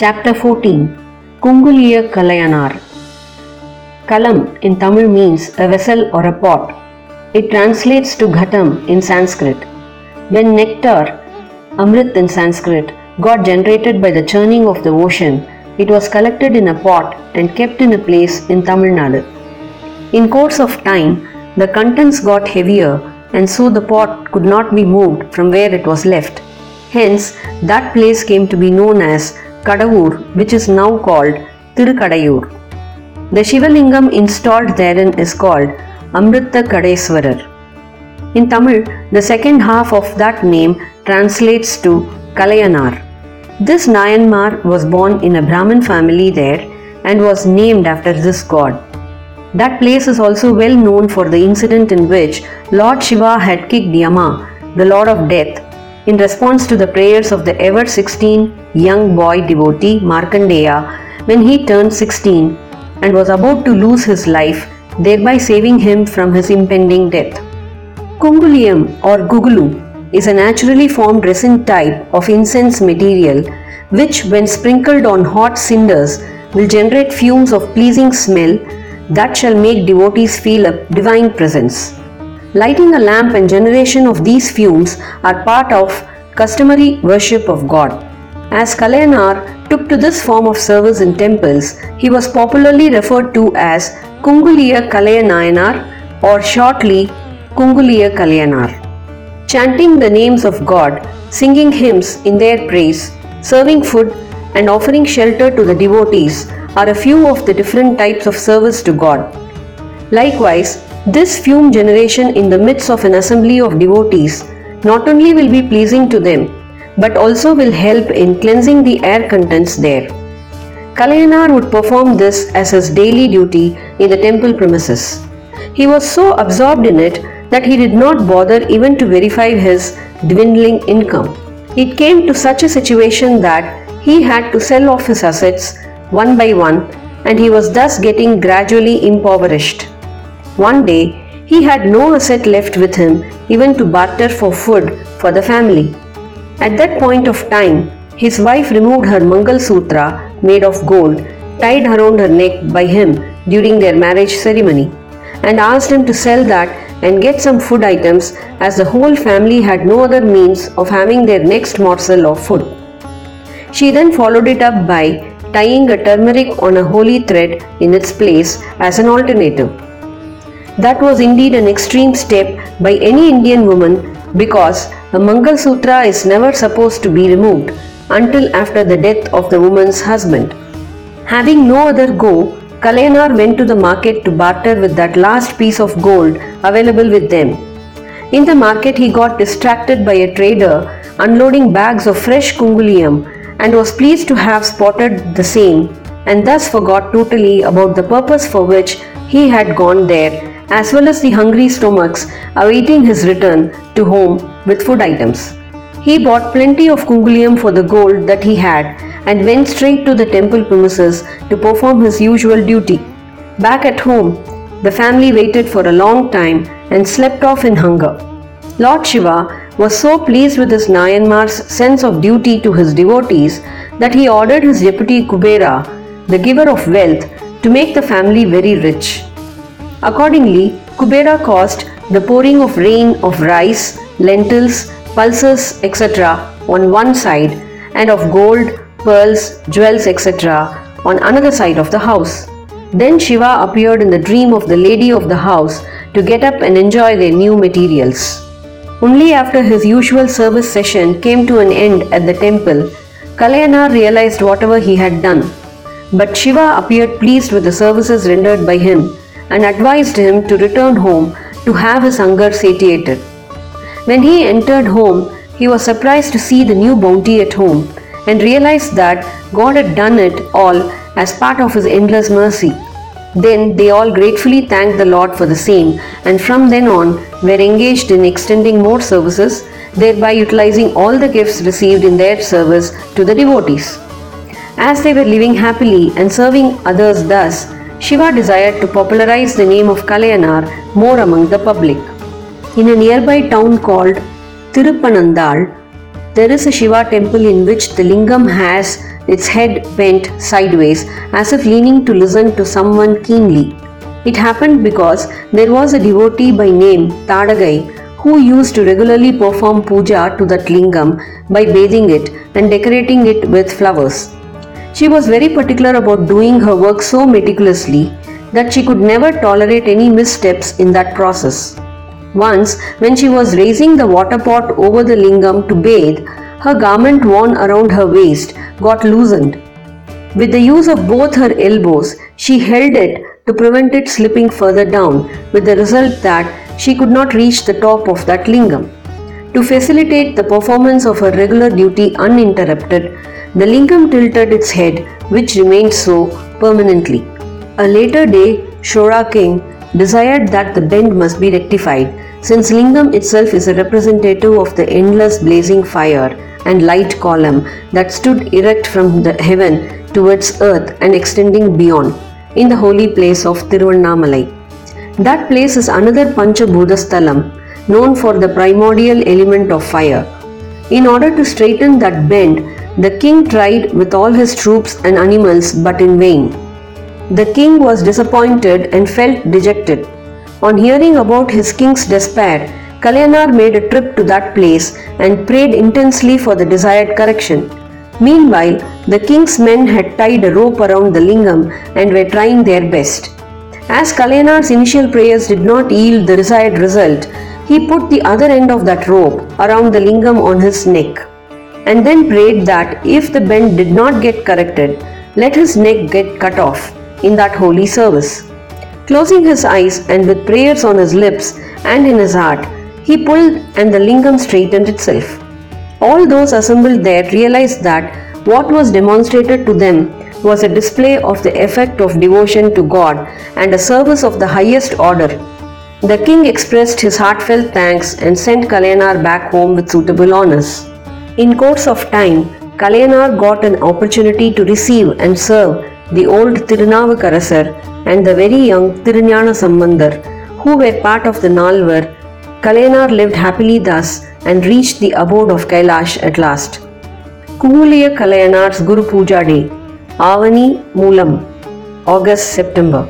Chapter 14 Kunguliya Kalayanar Kalam in Tamil means a vessel or a pot. It translates to ghatam in Sanskrit. When nectar, amrit in Sanskrit, got generated by the churning of the ocean, it was collected in a pot and kept in a place in Tamil Nadu. In course of time, the contents got heavier and so the pot could not be moved from where it was left. Hence, that place came to be known as Kadavur, which is now called Tirukadayur. The Shivalingam installed therein is called Amrita Kadeswarar. In Tamil, the second half of that name translates to Kalayanar. This Nayanmar was born in a Brahmin family there and was named after this god. That place is also well known for the incident in which Lord Shiva had kicked Yama, the lord of death, in response to the prayers of the ever 16 young boy devotee Markandeya when he turned 16 and was about to lose his life, thereby saving him from his impending death. Kungulium or Gugulu is a naturally formed resin type of incense material which, when sprinkled on hot cinders, will generate fumes of pleasing smell that shall make devotees feel a divine presence. Lighting a lamp and generation of these fumes are part of customary worship of God. As Kalayanar took to this form of service in temples, he was popularly referred to as Kunguliya Kalayanayanar or shortly Kunguliya Kalayanar. Chanting the names of God, singing hymns in their praise, serving food, and offering shelter to the devotees are a few of the different types of service to God. Likewise, this fume generation in the midst of an assembly of devotees not only will be pleasing to them, but also will help in cleansing the air contents there. Kalayanar would perform this as his daily duty in the temple premises. He was so absorbed in it that he did not bother even to verify his dwindling income. It came to such a situation that he had to sell off his assets one by one and he was thus getting gradually impoverished. One day, he had no asset left with him even to barter for food for the family. At that point of time, his wife removed her Mangal Sutra made of gold tied around her neck by him during their marriage ceremony and asked him to sell that and get some food items as the whole family had no other means of having their next morsel of food. She then followed it up by tying a turmeric on a holy thread in its place as an alternative. That was indeed an extreme step by any Indian woman because a Mangal Sutra is never supposed to be removed until after the death of the woman's husband. Having no other go, Kalayanar went to the market to barter with that last piece of gold available with them. In the market, he got distracted by a trader unloading bags of fresh kungulium and was pleased to have spotted the same and thus forgot totally about the purpose for which he had gone there as well as the hungry stomachs awaiting his return to home with food items. He bought plenty of kungulium for the gold that he had and went straight to the temple premises to perform his usual duty. Back at home, the family waited for a long time and slept off in hunger. Lord Shiva was so pleased with his Nayanmar's sense of duty to his devotees that he ordered his deputy Kubera, the giver of wealth, to make the family very rich. Accordingly, Kubera caused the pouring of rain of rice, lentils, pulses, etc. on one side and of gold, pearls, jewels, etc. on another side of the house. Then Shiva appeared in the dream of the lady of the house to get up and enjoy their new materials. Only after his usual service session came to an end at the temple, Kalayanar realized whatever he had done. But Shiva appeared pleased with the services rendered by him and advised him to return home to have his hunger satiated. When he entered home, he was surprised to see the new bounty at home and realized that God had done it all as part of his endless mercy. Then they all gratefully thanked the Lord for the same, and from then on were engaged in extending more services, thereby utilizing all the gifts received in their service to the devotees. As they were living happily and serving others thus, Shiva desired to popularize the name of Kalayanar more among the public. In a nearby town called Tirupanandal, there is a Shiva temple in which the lingam has its head bent sideways as if leaning to listen to someone keenly. It happened because there was a devotee by name Tadagai who used to regularly perform puja to that lingam by bathing it and decorating it with flowers. She was very particular about doing her work so meticulously that she could never tolerate any missteps in that process. Once, when she was raising the water pot over the lingam to bathe, her garment worn around her waist got loosened. With the use of both her elbows, she held it to prevent it slipping further down, with the result that she could not reach the top of that lingam. To facilitate the performance of her regular duty uninterrupted, the lingam tilted its head, which remained so permanently. A later day, Chola king desired that the bend must be rectified, since lingam itself is a representative of the endless blazing fire and light column that stood erect from the heaven towards earth and extending beyond, in the holy place of Tiruvannamalai. That place is another Panchabhutasthalam, known for the primordial element of fire. In order to straighten that bend, the king tried with all his troops and animals, but in vain. The king was disappointed and felt dejected. On hearing about his king's despair, Kalyanar made a trip to that place and prayed intensely for the desired correction. Meanwhile, the king's men had tied a rope around the lingam and were trying their best. As Kalyanar's initial prayers did not yield the desired result, he put the other end of that rope around the lingam on his neck and then prayed that if the bend did not get corrected, let his neck get cut off in that holy service. Closing his eyes and with prayers on his lips and in his heart, he pulled and the lingam straightened itself. All those assembled there realized that what was demonstrated to them was a display of the effect of devotion to God and a service of the highest order. The king expressed his heartfelt thanks and sent Kalyanar back home with suitable honors. In course of time, Kalyanar got an opportunity to receive and serve the old Tirunavukarasar and the very young Tirunyana Sambandar, who were part of the Nalvar. Kalyanar lived happily thus and reached the abode of Kailash at last. Kunguliya Kalayanar's Guru Puja Day, Avani Moolam, August September.